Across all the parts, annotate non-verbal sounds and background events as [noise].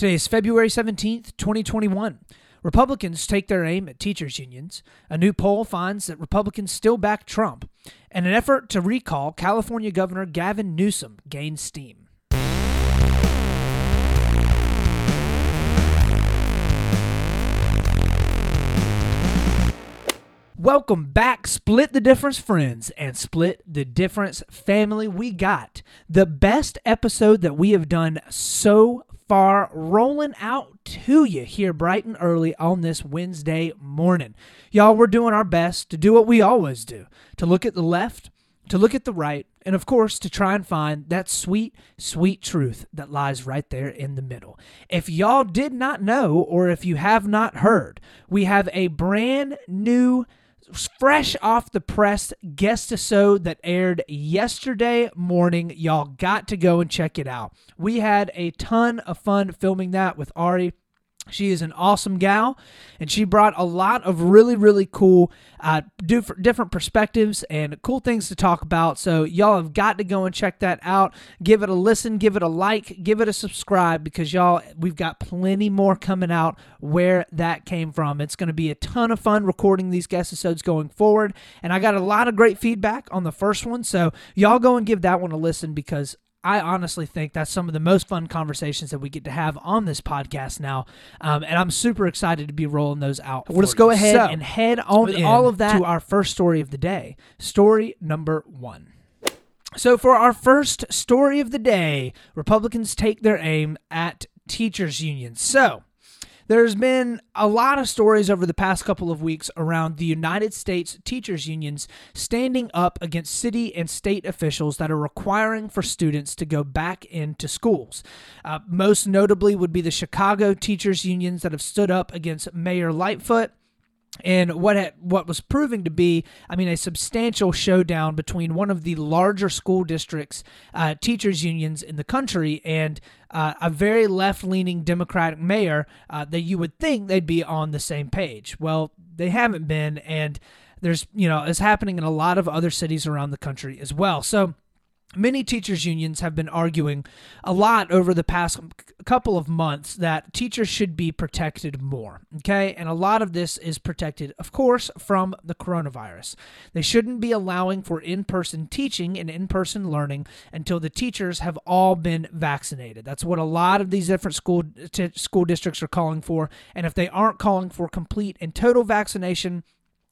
Today is February 17th, 2021. Republicans take their aim at teachers' unions. A new poll finds that Republicans still back Trump. And an effort to recall California Governor Gavin Newsom gains steam. Welcome back, Split the Difference friends and Split the Difference family. We got the best episode that we have done so far rolling out to you here bright and early on this Wednesday morning. Y'all, we're doing our best to do what we always do to look at the left, to look at the right, and of course, to try and find that sweet, sweet truth that lies right there in the middle. If y'all did not know, or if you have not heard, we have a brand new fresh off the press guest episode that aired yesterday morning. Y'all got to go and check it out. We had a ton of fun filming that with Ari. She is an awesome gal, and she brought a lot of really, really cool, uh, different perspectives and cool things to talk about. So, y'all have got to go and check that out. Give it a listen, give it a like, give it a subscribe because, y'all, we've got plenty more coming out where that came from. It's going to be a ton of fun recording these guest episodes going forward. And I got a lot of great feedback on the first one. So, y'all go and give that one a listen because I honestly think that's some of the most fun conversations that we get to have on this podcast now, um, and I'm super excited to be rolling those out. Well, let's go ahead so, and head on all of that to our first story of the day. Story number one. So, for our first story of the day, Republicans take their aim at teachers' unions. So, there's been a lot of stories over the past couple of weeks around the United States teachers unions standing up against city and state officials that are requiring for students to go back into schools. Uh, most notably would be the Chicago teachers unions that have stood up against Mayor Lightfoot and what had, what was proving to be, I mean, a substantial showdown between one of the larger school districts, uh, teachers unions in the country, and uh, a very left-leaning Democratic mayor uh, that you would think they'd be on the same page. Well, they haven't been, and there's you know it's happening in a lot of other cities around the country as well. So Many teachers' unions have been arguing a lot over the past couple of months that teachers should be protected more. Okay. And a lot of this is protected, of course, from the coronavirus. They shouldn't be allowing for in person teaching and in person learning until the teachers have all been vaccinated. That's what a lot of these different school, t- school districts are calling for. And if they aren't calling for complete and total vaccination,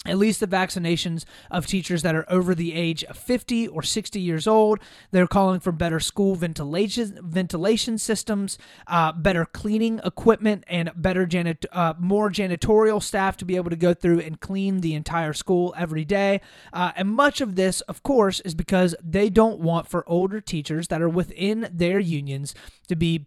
at least the vaccinations of teachers that are over the age of 50 or 60 years old. They're calling for better school ventilation ventilation systems, uh, better cleaning equipment, and better janit- uh, more janitorial staff to be able to go through and clean the entire school every day. Uh, and much of this, of course, is because they don't want for older teachers that are within their unions to be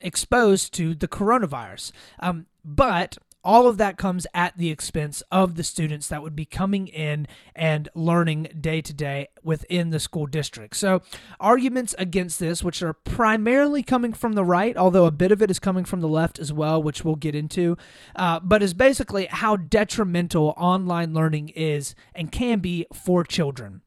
exposed to the coronavirus. Um, but all of that comes at the expense of the students that would be coming in and learning day to day within the school district. So, arguments against this, which are primarily coming from the right, although a bit of it is coming from the left as well, which we'll get into, uh, but is basically how detrimental online learning is and can be for children.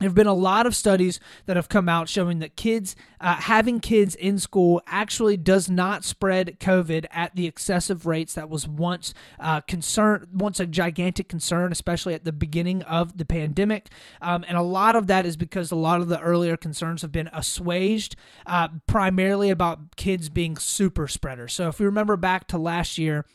There have been a lot of studies that have come out showing that kids, uh, having kids in school, actually does not spread COVID at the excessive rates that was once uh, concern, once a gigantic concern, especially at the beginning of the pandemic. Um, and a lot of that is because a lot of the earlier concerns have been assuaged, uh, primarily about kids being super spreaders. So if we remember back to last year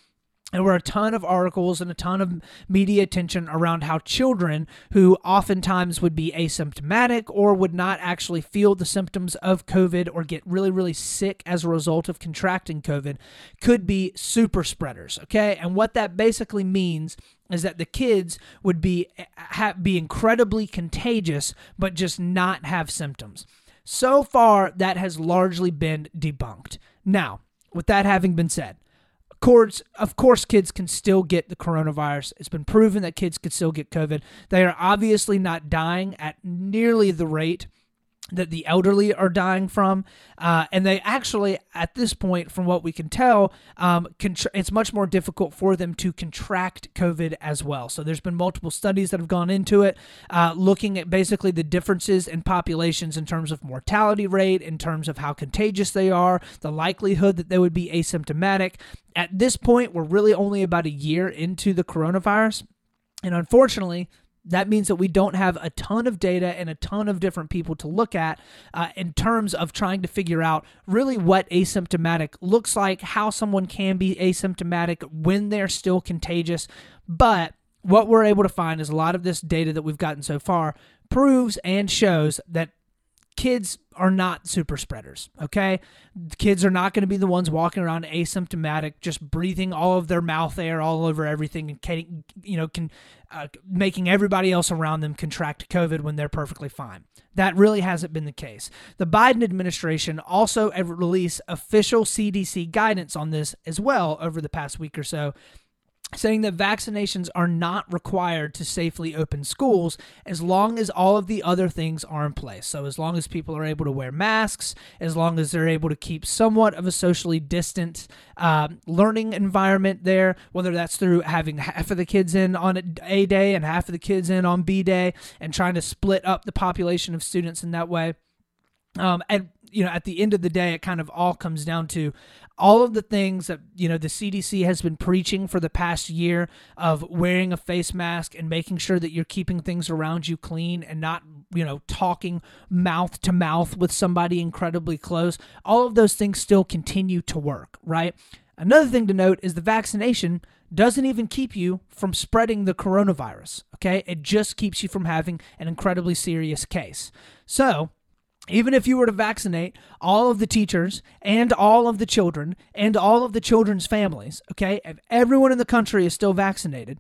there were a ton of articles and a ton of media attention around how children who oftentimes would be asymptomatic or would not actually feel the symptoms of COVID or get really, really sick as a result of contracting COVID could be super spreaders. Okay. And what that basically means is that the kids would be, ha- be incredibly contagious, but just not have symptoms. So far, that has largely been debunked. Now, with that having been said, course, of course, kids can still get the coronavirus. It's been proven that kids can still get COVID. They are obviously not dying at nearly the rate that the elderly are dying from. Uh, and they actually, at this point, from what we can tell, um, contra- it's much more difficult for them to contract COVID as well. So there's been multiple studies that have gone into it, uh, looking at basically the differences in populations in terms of mortality rate, in terms of how contagious they are, the likelihood that they would be asymptomatic. At this point, we're really only about a year into the coronavirus. And unfortunately, that means that we don't have a ton of data and a ton of different people to look at uh, in terms of trying to figure out really what asymptomatic looks like, how someone can be asymptomatic when they're still contagious. But what we're able to find is a lot of this data that we've gotten so far proves and shows that kids are not super spreaders, okay? Kids are not going to be the ones walking around asymptomatic, just breathing all of their mouth air all over everything and, you know, can, uh, making everybody else around them contract COVID when they're perfectly fine. That really hasn't been the case. The Biden administration also released official CDC guidance on this as well over the past week or so saying that vaccinations are not required to safely open schools as long as all of the other things are in place. So, as long as people are able to wear masks, as long as they're able to keep somewhat of a socially distant uh, learning environment there, whether that's through having half of the kids in on A day and half of the kids in on B day and trying to split up the population of students in that way. Um, and you know, at the end of the day, it kind of all comes down to all of the things that you know the CDC has been preaching for the past year of wearing a face mask and making sure that you're keeping things around you clean and not you know talking mouth to mouth with somebody incredibly close. All of those things still continue to work, right? Another thing to note is the vaccination doesn't even keep you from spreading the coronavirus, okay? It just keeps you from having an incredibly serious case. So, even if you were to vaccinate all of the teachers and all of the children and all of the children's families, okay, if everyone in the country is still vaccinated,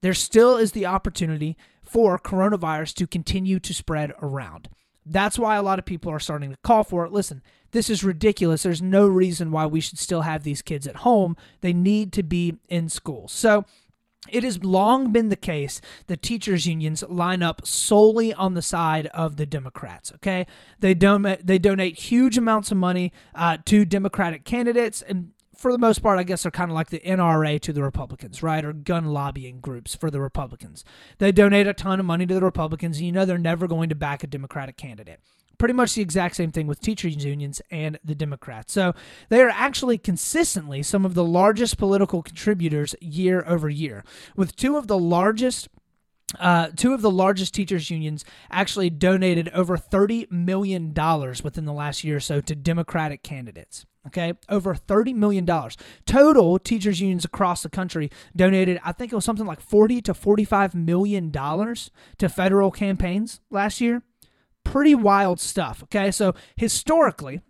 there still is the opportunity for coronavirus to continue to spread around. That's why a lot of people are starting to call for it. Listen, this is ridiculous. There's no reason why we should still have these kids at home. They need to be in school. So, it has long been the case that teachers unions line up solely on the side of the Democrats. Okay, they don't they donate huge amounts of money uh, to Democratic candidates, and for the most part, I guess they're kind of like the NRA to the Republicans, right? Or gun lobbying groups for the Republicans. They donate a ton of money to the Republicans, and you know they're never going to back a Democratic candidate pretty much the exact same thing with teachers unions and the Democrats. So they are actually consistently some of the largest political contributors year over year, with two of the largest. Uh, two of the largest teachers unions actually donated over $30 million within the last year or so to Democratic candidates. Okay, over $30 million. Total teachers unions across the country donated, I think it was something like 40 to $45 million to federal campaigns last year pretty wild stuff. Okay, so historically,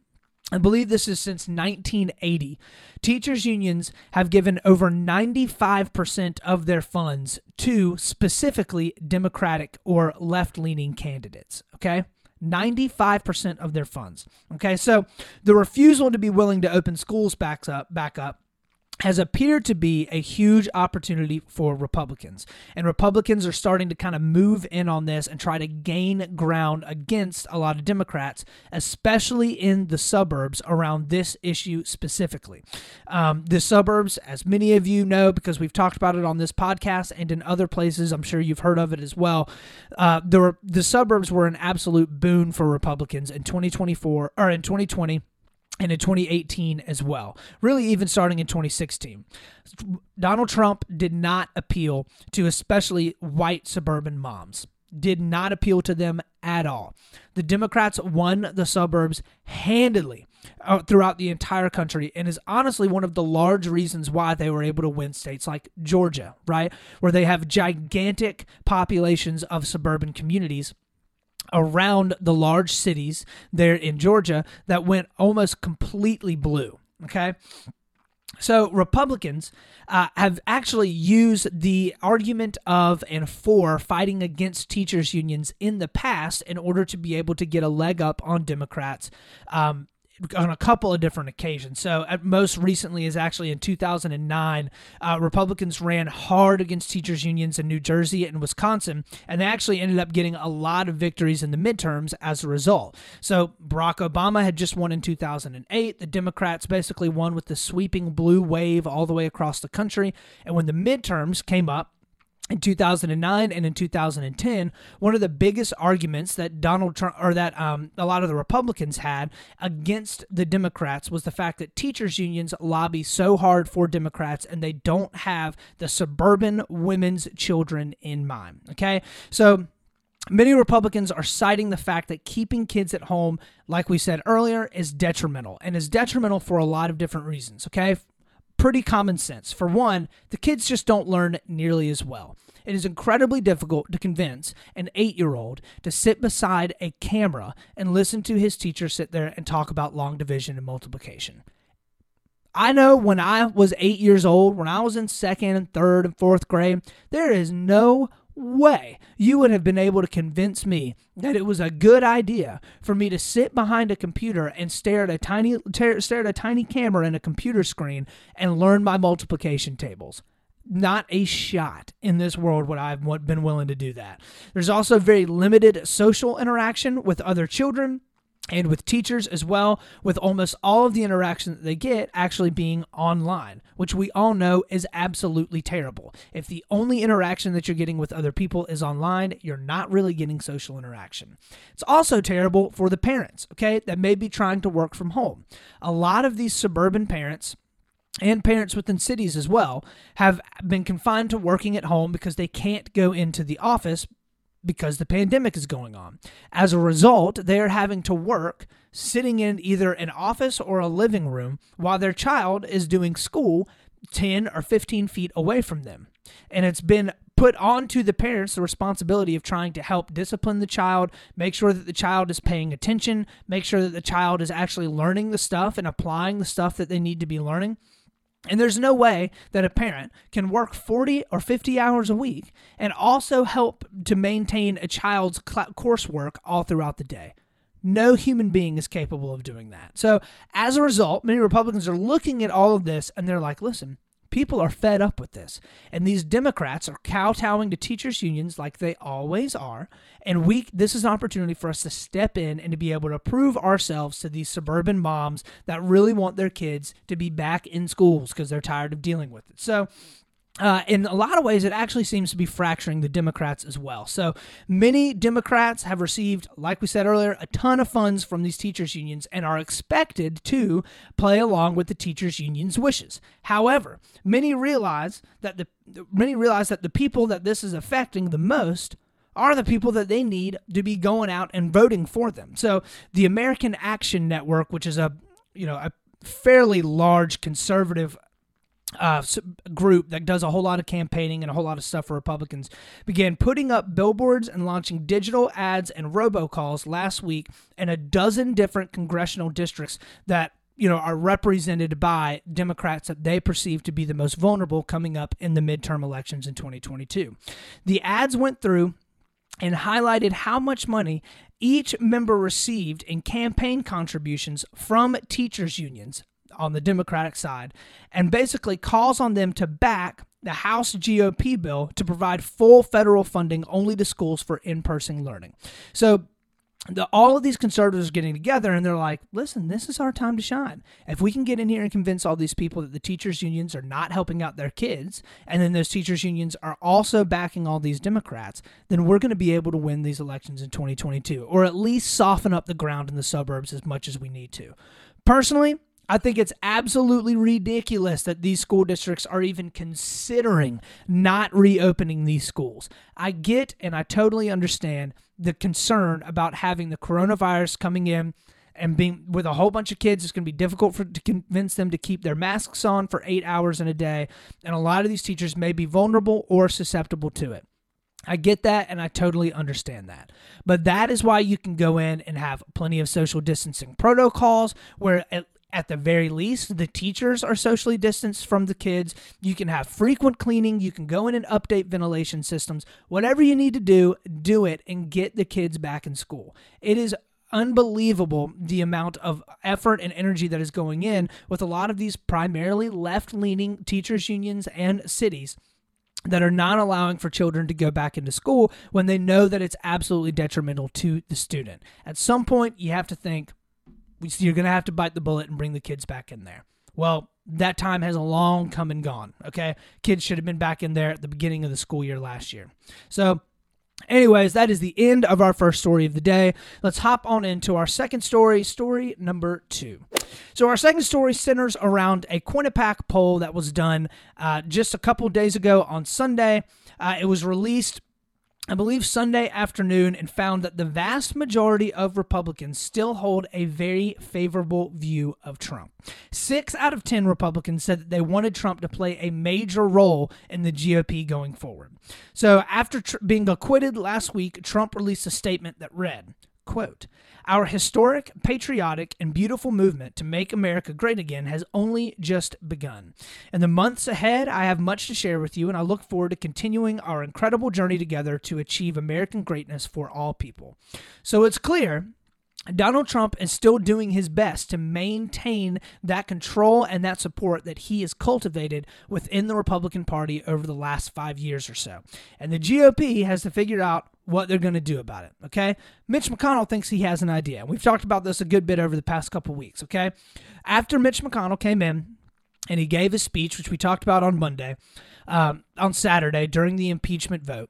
I believe this is since 1980. Teachers' unions have given over 95% of their funds to specifically Democratic or left leaning candidates. Okay. 95% of their funds. Okay, so the refusal to be willing to open schools back up, back up has appeared to be a huge opportunity for Republicans. And Republicans are starting to kind of move in on this and try to gain ground against a lot of Democrats, especially in the suburbs around this issue specifically. Um, the suburbs, as many of you know, because we've talked about it on this podcast and in other places, I'm sure you've heard of it as well. Uh, the, the suburbs were an absolute boon for Republicans in 2024 or in 2020 and in 2018 as well, really even starting in 2016. Donald Trump did not appeal to especially white suburban moms, did not appeal to them at all. The Democrats won the suburbs handedly uh, throughout the entire country and is honestly one of the large reasons why they were able to win states like Georgia, right? Where they have gigantic populations of suburban communities around the large cities there in Georgia that went almost completely blue. Okay. So, Republicans uh, have actually used the argument of and for fighting against teachers' unions in the past in order to be able to get a leg up on Democrats um, on a couple of different occasions. So, most recently is actually in 2009. Uh, Republicans ran hard against teachers' unions in New Jersey and Wisconsin, and they actually ended up getting a lot of victories in the midterms as a result. So, Barack Obama had just won in 2008. The Democrats basically won with the sweeping blue wave all the way across the country. And when the midterms came up, in 2009 and in 2010, one of the biggest arguments that Donald Trump or that um, a lot of the Republicans had against the Democrats was the fact that teachers' unions lobby so hard for Democrats and they don't have the suburban women's children in mind. Okay. So, Many Republicans are citing the fact that keeping kids at home, like we said earlier, is detrimental and is detrimental for a lot of different reasons. Okay pretty common sense. For one, the kids just don't learn nearly as well. It is incredibly difficult to convince an eight year old to sit beside a camera and listen to his teacher sit there and talk about long division and multiplication. I know when I was eight years old, when I was in second and third and fourth grade, there is no way you would have been able to convince me that it was a good idea for me to sit behind a computer and stare at a tiny stare at a tiny camera in a computer screen and learn my multiplication tables not a shot in this world would I've been willing to do that. There's also very limited social interaction with other children and with teachers as well, with almost all of the interaction that they get actually being online, which we all know is absolutely terrible. If the only interaction that you're getting with other people is online, you're not really getting social interaction. It's also terrible for the parents, okay, that may be trying to work from home. A lot of these suburban parents and parents within cities as well have been confined to working at home because they can't go into the office because the pandemic is going on. As a result, they are having to work sitting in either an office or a living room while their child is doing school 10 or 15 feet away from them. And it's been put onto the parents the responsibility of trying to help discipline the child, make sure that the child is paying attention, make sure that the child is actually learning the stuff and applying the stuff that they need to be learning. And there's no way that a parent can work 40 or 50 hours a week and also help to maintain a child's coursework all throughout the day. No human being is capable of doing that. So, as a result, many Republicans are looking at all of this and they're like, listen, People are fed up with this. And these Democrats are kowtowing to teachers' unions like they always are. And we this is an opportunity for us to step in and to be able to prove ourselves to these suburban moms that really want their kids to be back in schools because they're tired of dealing with it. So uh, in a lot of ways, it actually seems to be fracturing the Democrats as well. So many Democrats have received, like we said earlier, a ton of funds from these teachers' unions and are expected to play along with the teachers' unions' wishes. However, many realize that the many realize that the people that this is affecting the most are the people that they need to be going out and voting for them. So the American Action Network, which is a you know a fairly large conservative uh, group that does a whole lot of campaigning and a whole lot of stuff for Republicans began putting up billboards and launching digital ads and robocalls last week in a dozen different congressional districts that you know are represented by Democrats that they perceive to be the most vulnerable coming up in the midterm elections in 2022. The ads went through and highlighted how much money each member received in campaign contributions from teachers unions on the Democratic side and basically calls on them to back the House GOP bill to provide full federal funding only to schools for in person learning. So, the, all of these conservatives are getting together and they're like, listen, this is our time to shine. If we can get in here and convince all these people that the teachers' unions are not helping out their kids, and then those teachers' unions are also backing all these Democrats, then we're going to be able to win these elections in 2022, or at least soften up the ground in the suburbs as much as we need to. Personally, I think it's absolutely ridiculous that these school districts are even considering not reopening these schools. I get and I totally understand the concern about having the coronavirus coming in and being with a whole bunch of kids. It's going to be difficult for to convince them to keep their masks on for eight hours in a day, and a lot of these teachers may be vulnerable or susceptible to it. I get that and I totally understand that. But that is why you can go in and have plenty of social distancing protocols where at at the very least, the teachers are socially distanced from the kids. You can have frequent cleaning. You can go in and update ventilation systems. Whatever you need to do, do it and get the kids back in school. It is unbelievable the amount of effort and energy that is going in with a lot of these primarily left leaning teachers' unions and cities that are not allowing for children to go back into school when they know that it's absolutely detrimental to the student. At some point, you have to think you're going to have to bite the bullet and bring the kids back in there. Well, that time has long come and gone. Okay. Kids should have been back in there at the beginning of the school year last year. So, anyways, that is the end of our first story of the day. Let's hop on into our second story, story number two. So, our second story centers around a Quinnipiac poll that was done uh, just a couple days ago on Sunday. Uh, it was released I believe Sunday afternoon and found that the vast majority of Republicans still hold a very favorable view of Trump. Six out of 10 Republicans said that they wanted Trump to play a major role in the GOP going forward. So, after tr- being acquitted last week, Trump released a statement that read, quote, our historic, patriotic, and beautiful movement to make America great again has only just begun. In the months ahead, I have much to share with you, and I look forward to continuing our incredible journey together to achieve American greatness for all people. So it's clear Donald Trump is still doing his best to maintain that control and that support that he has cultivated within the Republican Party over the last five years or so. And the GOP has to figure out what they're going to do about it. Okay. Mitch McConnell thinks he has an idea. We've talked about this a good bit over the past couple weeks. Okay. After Mitch McConnell came in and he gave a speech, which we talked about on Monday, um, on Saturday during the impeachment vote,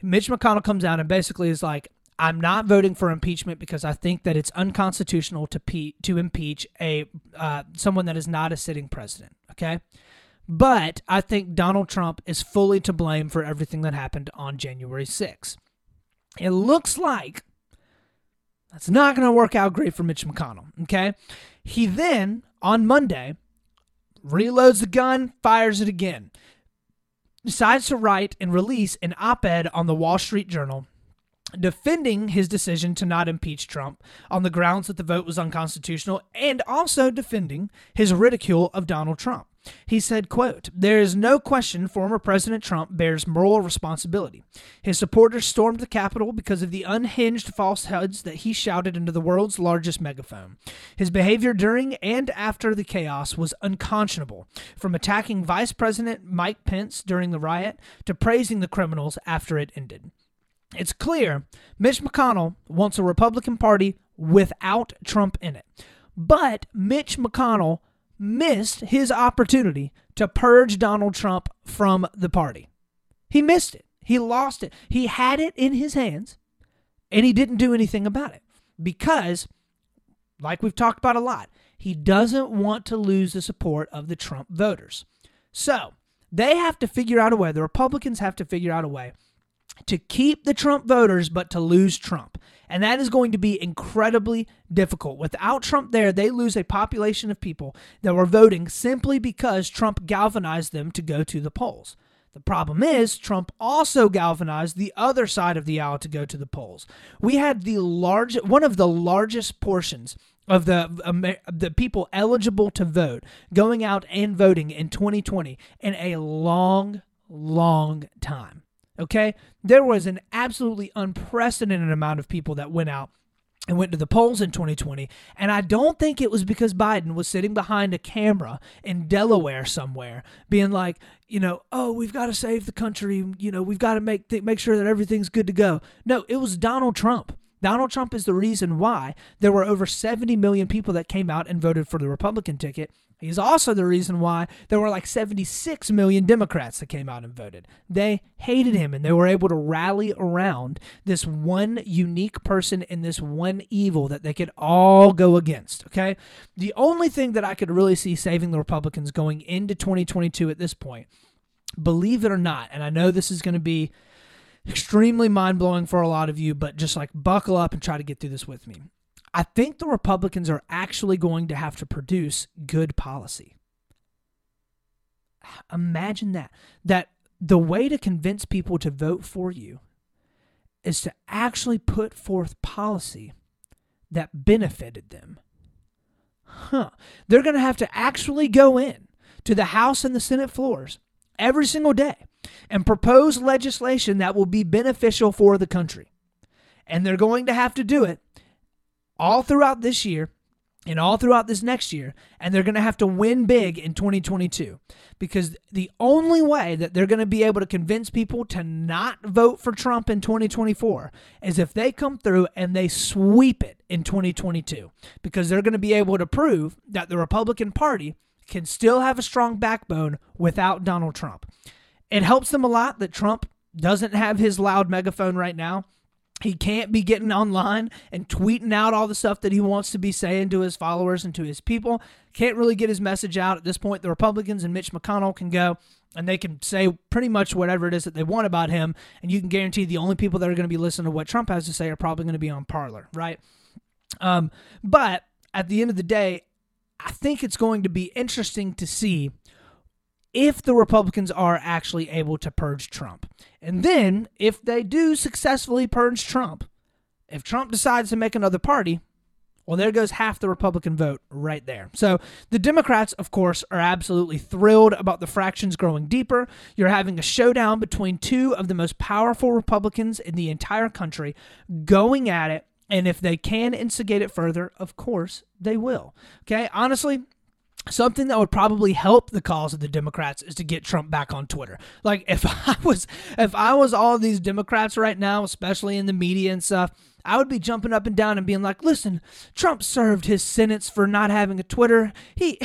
Mitch McConnell comes out and basically is like, I'm not voting for impeachment because I think that it's unconstitutional to pe- to impeach a uh, someone that is not a sitting president. Okay, but I think Donald Trump is fully to blame for everything that happened on January 6th. It looks like that's not going to work out great for Mitch McConnell. Okay, he then on Monday reloads the gun, fires it again, decides to write and release an op-ed on the Wall Street Journal defending his decision to not impeach Trump on the grounds that the vote was unconstitutional and also defending his ridicule of Donald Trump. He said, quote, There is no question former President Trump bears moral responsibility. His supporters stormed the Capitol because of the unhinged falsehoods that he shouted into the world's largest megaphone. His behavior during and after the chaos was unconscionable, from attacking Vice President Mike Pence during the riot to praising the criminals after it ended. It's clear Mitch McConnell wants a Republican Party without Trump in it. But Mitch McConnell missed his opportunity to purge Donald Trump from the party. He missed it. He lost it. He had it in his hands and he didn't do anything about it because, like we've talked about a lot, he doesn't want to lose the support of the Trump voters. So they have to figure out a way, the Republicans have to figure out a way to keep the Trump voters, but to lose Trump. And that is going to be incredibly difficult. Without Trump there, they lose a population of people that were voting simply because Trump galvanized them to go to the polls. The problem is, Trump also galvanized the other side of the aisle to go to the polls. We had the large, one of the largest portions of the the people eligible to vote going out and voting in 2020 in a long, long time. Okay? There was an absolutely unprecedented amount of people that went out and went to the polls in 2020. And I don't think it was because Biden was sitting behind a camera in Delaware somewhere, being like, you know, oh, we've got to save the country. You know, we've got to make th- make sure that everything's good to go. No, it was Donald Trump. Donald Trump is the reason why there were over 70 million people that came out and voted for the Republican ticket He's also the reason why there were like 76 million Democrats that came out and voted. They hated him and they were able to rally around this one unique person and this one evil that they could all go against. Okay. The only thing that I could really see saving the Republicans going into 2022 at this point, believe it or not, and I know this is going to be extremely mind blowing for a lot of you, but just like buckle up and try to get through this with me. I think the Republicans are actually going to have to produce good policy. Imagine that. That the way to convince people to vote for you is to actually put forth policy that benefited them. Huh. They're going to have to actually go in to the House and the Senate floors every single day and propose legislation that will be beneficial for the country. And they're going to have to do it all throughout this year and all throughout this next year, and they're going to have to win big in 2022 because the only way that they're going to be able to convince people to not vote for Trump in 2024 is if they come through and they sweep it in 2022 because they're going to be able to prove that the Republican Party can still have a strong backbone without Donald Trump. It helps them a lot that Trump doesn't have his loud megaphone right now. He can't be getting online and tweeting out all the stuff that he wants to be saying to his followers and to his people. Can't really get his message out at this point. The Republicans and Mitch McConnell can go and they can say pretty much whatever it is that they want about him. And you can guarantee the only people that are going to be listening to what Trump has to say are probably going to be on Parler, right? Um, but at the end of the day, I think it's going to be interesting to see if the Republicans are actually able to purge Trump. And then, if they do successfully purge Trump, if Trump decides to make another party, well, there goes half the Republican vote right there. So the Democrats, of course, are absolutely thrilled about the fractions growing deeper. You're having a showdown between two of the most powerful Republicans in the entire country going at it. And if they can instigate it further, of course, they will. Okay. Honestly, something that would probably help the cause of the Democrats is to get Trump back on Twitter. Like if [laughs] I was if I was all these Democrats right now, especially in the media and stuff, I would be jumping up and down and being like, "Listen, Trump served his sentence for not having a Twitter. He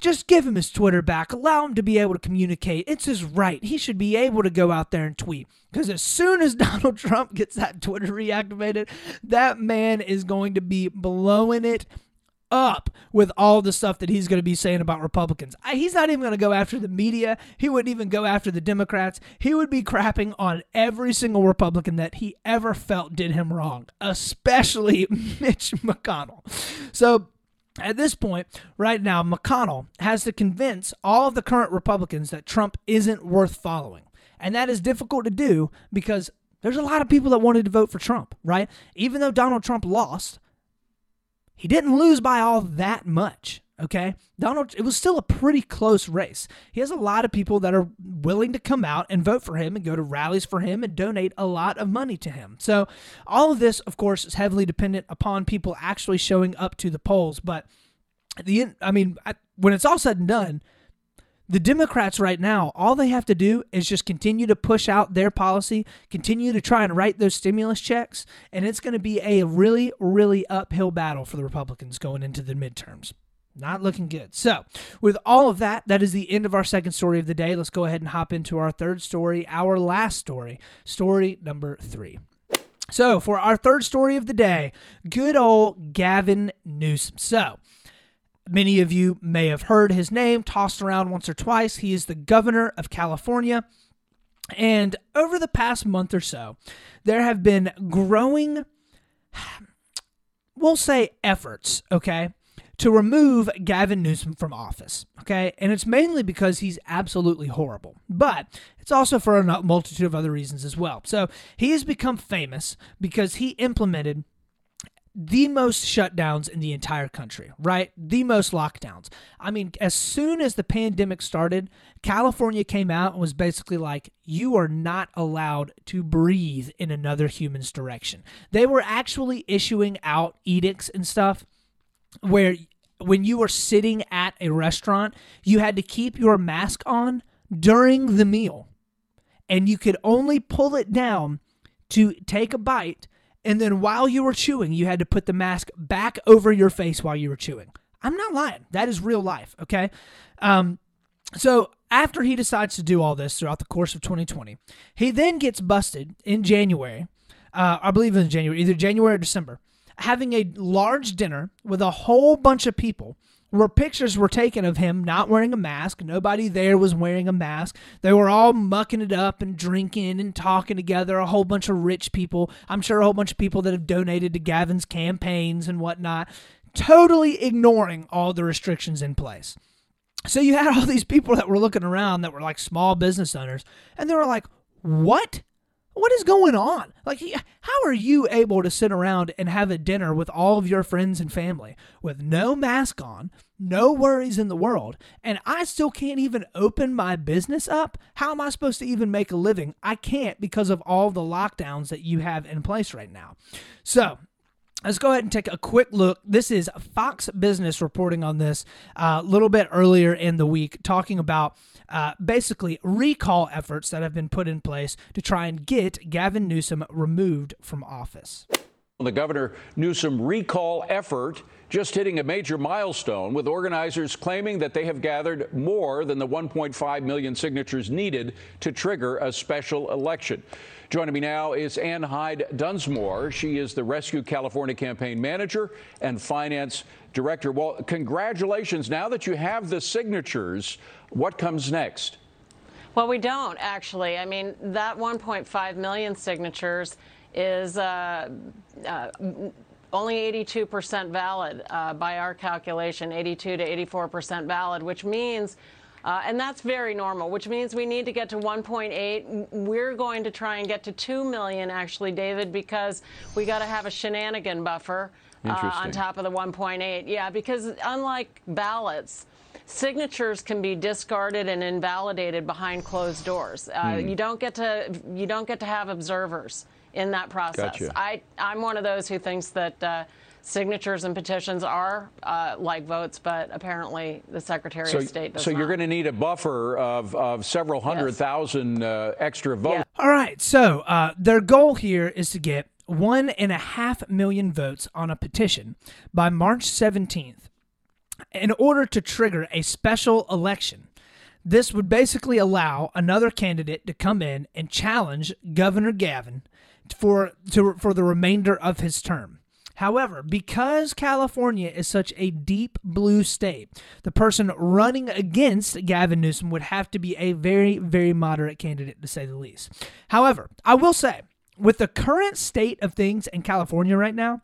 just give him his Twitter back. Allow him to be able to communicate. It's his right. He should be able to go out there and tweet. Because as soon as [laughs] Donald Trump gets that Twitter reactivated, that man is going to be blowing it up with all the stuff that he's going to be saying about Republicans. He's not even going to go after the media. He wouldn't even go after the Democrats. He would be crapping on every single Republican that he ever felt did him wrong, especially [laughs] Mitch McConnell. So, at this point, right now, McConnell has to convince all of the current Republicans that Trump isn't worth following. And that is difficult to do because there's a lot of people that wanted to vote for Trump, right? Even though Donald Trump lost, he didn't lose by all that much. Okay. Donald, it was still a pretty close race. He has a lot of people that are willing to come out and vote for him and go to rallies for him and donate a lot of money to him. So, all of this, of course, is heavily dependent upon people actually showing up to the polls. But the, I mean, when it's all said and done, the Democrats right now, all they have to do is just continue to push out their policy, continue to try and write those stimulus checks, and it's going to be a really, really uphill battle for the Republicans going into the midterms. Not looking good. So, with all of that, that is the end of our second story of the day. Let's go ahead and hop into our third story, our last story, story number three. So, for our third story of the day, good old Gavin Newsom. So, Many of you may have heard his name tossed around once or twice. He is the governor of California. And over the past month or so, there have been growing, we'll say, efforts, okay, to remove Gavin Newsom from office, okay? And it's mainly because he's absolutely horrible, but it's also for a multitude of other reasons as well. So he has become famous because he implemented the most shutdowns in the entire country, right? The most lockdowns. I mean, as soon as the pandemic started, California came out and was basically like, you are not allowed to breathe in another human's direction. They were actually issuing out edicts and stuff where when you were sitting at a restaurant, you had to keep your mask on during the meal. And you could only pull it down to take a bite and then while you were chewing, you had to put the mask back over your face while you were chewing. I'm not lying. That is real life, okay? Um, so after he decides to do all this throughout the course of 2020, he then gets busted in January. Uh, I believe in January, either January or December, having a large dinner with a whole bunch of people where pictures were taken of him not wearing a mask. Nobody there was wearing a mask. They were all mucking it up and drinking and talking together. A whole bunch of rich people. I'm sure a whole bunch of people that have donated to Gavin's campaigns and whatnot, totally ignoring all the restrictions in place. So you had [laughs] all these people that were looking around that were like small business owners, and they were like, What? What is going on? Like, how are you able to sit around and have a dinner with all of your friends and family with no mask on, no worries in the world, and I still can't even open my business up? How am I supposed to even make a living? I can't because of all the lockdowns that you have in place right now. So, Let's go ahead and take a quick look. This is Fox Business reporting on this a uh, little bit earlier in the week, talking about uh, basically recall efforts that have been put in place to try and get Gavin Newsom removed from office. The Governor Newsom recall effort just hitting a major milestone with organizers claiming that they have gathered more than the 1.5 million signatures needed to trigger a special election. Joining me now is Ann Hyde Dunsmore. She is the Rescue California campaign manager and finance director. Well, congratulations. Now that you have the signatures, what comes next? Well, we don't actually. I mean, that 1.5 million signatures is uh, uh, only 82% valid uh, by our calculation, 82 to 84% valid, which means uh, and that's very normal, which means we need to get to 1.8. We're going to try and get to 2 million, actually, David, because we got to have a shenanigan buffer uh, on top of the 1.8. Yeah, because unlike ballots, signatures can be discarded and invalidated behind closed doors. Uh, hmm. You don't get to you don't get to have observers in that process. Gotcha. I I'm one of those who thinks that uh, signatures and petitions are uh, like votes, but apparently the Secretary so, of State does So not. you're going to need a buffer of, of several hundred yes. thousand uh, extra votes. Yeah. All right. So uh, their goal here is to get one and a half million votes on a petition by March 17th in order to trigger a special election. This would basically allow another candidate to come in and challenge Governor Gavin for to, for the remainder of his term. However, because California is such a deep blue state, the person running against Gavin Newsom would have to be a very, very moderate candidate, to say the least. However, I will say, with the current state of things in California right now,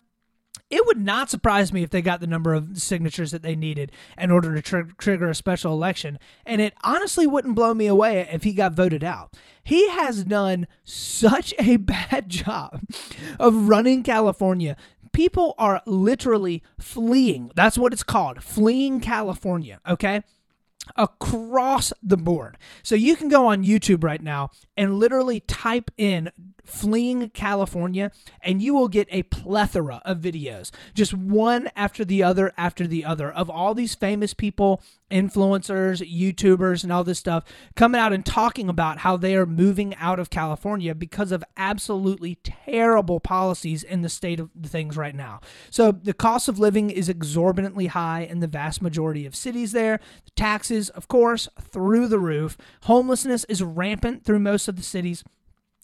it would not surprise me if they got the number of signatures that they needed in order to tr- trigger a special election. And it honestly wouldn't blow me away if he got voted out. He has done such a [laughs] bad job of running California people are literally fleeing. That's what it's called, fleeing California, okay? Across the board. So you can go on YouTube right now and literally type in fleeing California, and you will get a plethora of videos, just one after the other after the other, of all these famous people, influencers, YouTubers, and all this stuff coming out and talking about how they are moving out of California because of absolutely terrible policies in the state of things right now. So the cost of living is exorbitantly high in the vast majority of cities there. The taxes, of course, through the roof. Homelessness is rampant through most of the cities.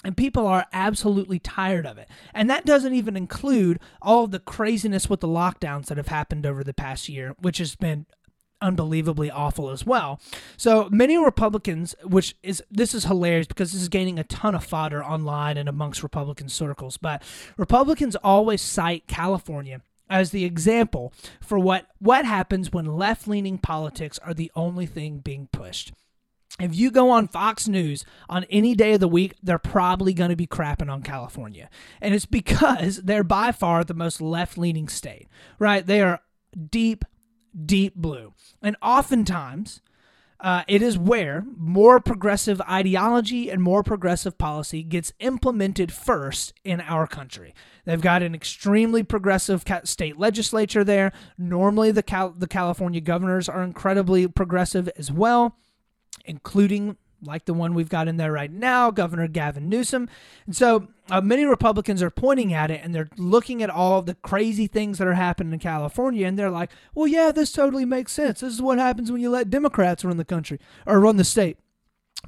And people are absolutely tired of it. And that doesn't even include all the craziness with the lockdowns that have happened over the past year, which has been unbelievably awful as well. So many Republicans, which is this is hilarious because this is gaining a ton of fodder online and amongst Republican circles, but Republicans always cite California as the example for what what happens when left-leaning politics are the only thing being pushed if you go on Fox News on any day of the week, they're probably going to be crapping on California. And it's because [laughs] they're by far the most left leaning state, right? They are deep, deep blue. And oftentimes, uh, it is where more progressive ideology and more progressive policy gets implemented first in our country. They've got an extremely progressive state legislature there. Normally, the Cal- the California governors are incredibly progressive as well including like the one we've got in there right now, Governor Gavin Newsom. And so uh, many Republicans are pointing at it and they're looking at all the crazy things that are happening in California and they're like, well, yeah, this totally makes sense. This is what happens when you let Democrats run the country or run the state.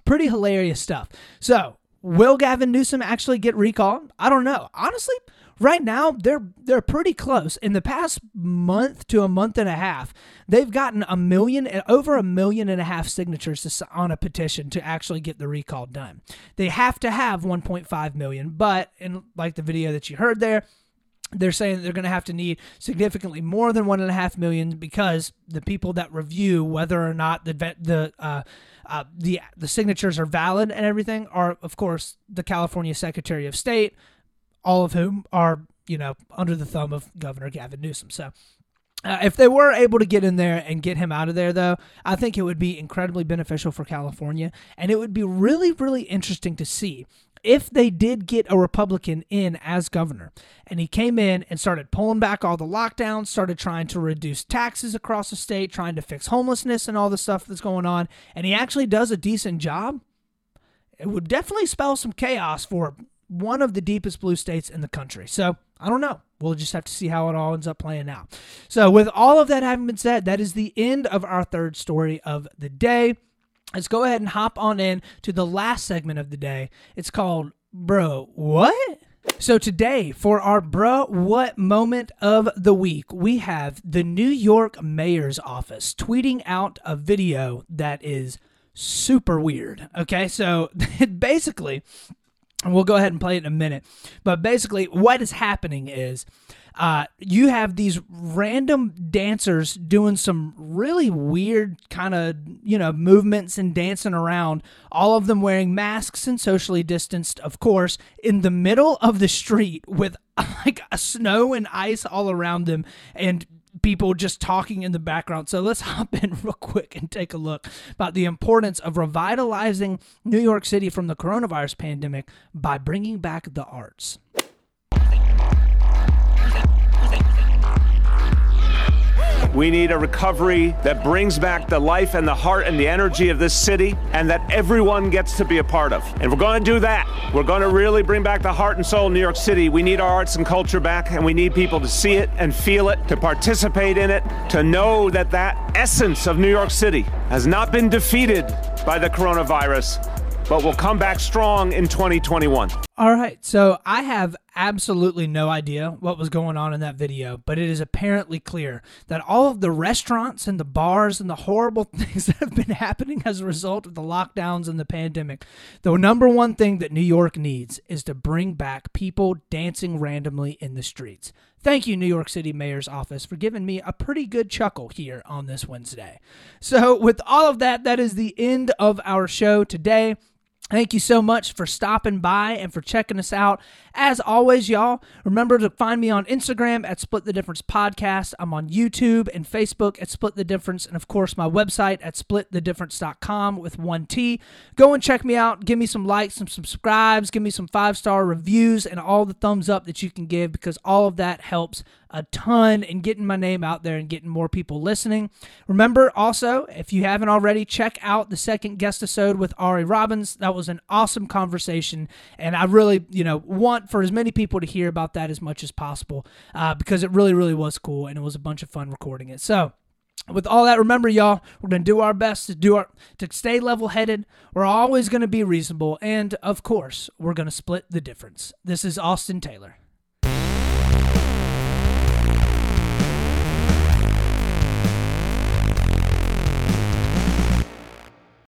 Pretty hilarious stuff. So, will Gavin Newsom actually get recalled? I don't know. Honestly, right now they're they're pretty close. In the past month to a month and a half, they've gotten a million over a million and a half signatures on a petition to actually get the recall done. They have to have 1.5 million, but in like the video that you heard there, they're saying they're going to have to need significantly more than one and a half million because the people that review whether or not the the uh, uh, the the signatures are valid and everything are of course the California Secretary of State, all of whom are, you know, under the thumb of Governor Gavin Newsom. So uh, if they were able to get in there and get him out of there, though, I think it would be incredibly beneficial for California. And it would be really, really interesting to see if they did get a Republican in as governor, and he came in and started pulling back all the lockdowns, started trying to reduce taxes across the state, trying to fix homelessness and all the stuff that's going on, and he actually does a decent job, it would definitely spell some chaos for one of the deepest blue states in the country. So I don't know. We'll just have to see how it all ends up playing out. So, with all of that having been said, that is the end of our third story of the day. Let's go ahead and hop on in to the last segment of the day. It's called Bro, What? So, today, for our Bro What moment of the week, we have the New York Mayor's Office tweeting out a video that is super weird. Okay, so it [laughs] basically, and we'll go ahead and play it in a minute. But basically, what is happening is uh, you have these random dancers doing some really weird kind of you know movements and dancing around. All of them wearing masks and socially distanced, of course, in the middle of the street with [laughs] like snow and ice all around them, and people just talking in the background. So let's [laughs] hop in real quick and take a look about the importance of revitalizing New York City from the coronavirus pandemic by bringing back the arts. We need a recovery that brings back the life and the heart and the energy of this city and that everyone gets to be a part of. And we're going to do that. We're going to really bring back the heart and soul of New York City. We need our arts and culture back, and we need people to see it and feel it, to participate in it, to know that that essence of New York City has not been defeated by the coronavirus but will come back strong in 2021. All right, so I have absolutely no idea what was going on in that video, but it is apparently clear that all of the restaurants and the bars and the horrible [laughs] things that have been happening as a result of the lockdowns and the pandemic, the number one thing that New York needs is to bring back people dancing randomly in the streets. Thank you, New York City Mayor's Office, for giving me a pretty good chuckle here on this Wednesday. So, with all of that, that is the end of our show today. Thank you so much for stopping by and for checking us out. As always, y'all, remember to find me on Instagram at Split the Difference Podcast. I'm on YouTube and Facebook at Split the Difference, and of course, my website at splitthedifference.com with one T. Go and check me out. Give me some likes, some subscribes, give me some five star reviews, and all the thumbs up that you can give because all of that helps a ton in getting my name out there and getting more people listening. Remember also, if you haven't already, check out the second guest episode with Ari Robbins. That was an awesome conversation, and I really, you know, want for as many people to hear about that as much as possible uh, because it really, really was cool and it was a bunch of fun recording it. So, with all that, remember, y'all, we're gonna do our best to do our to stay level-headed. We're always gonna be reasonable, and of course, we're gonna split the difference. This is Austin Taylor.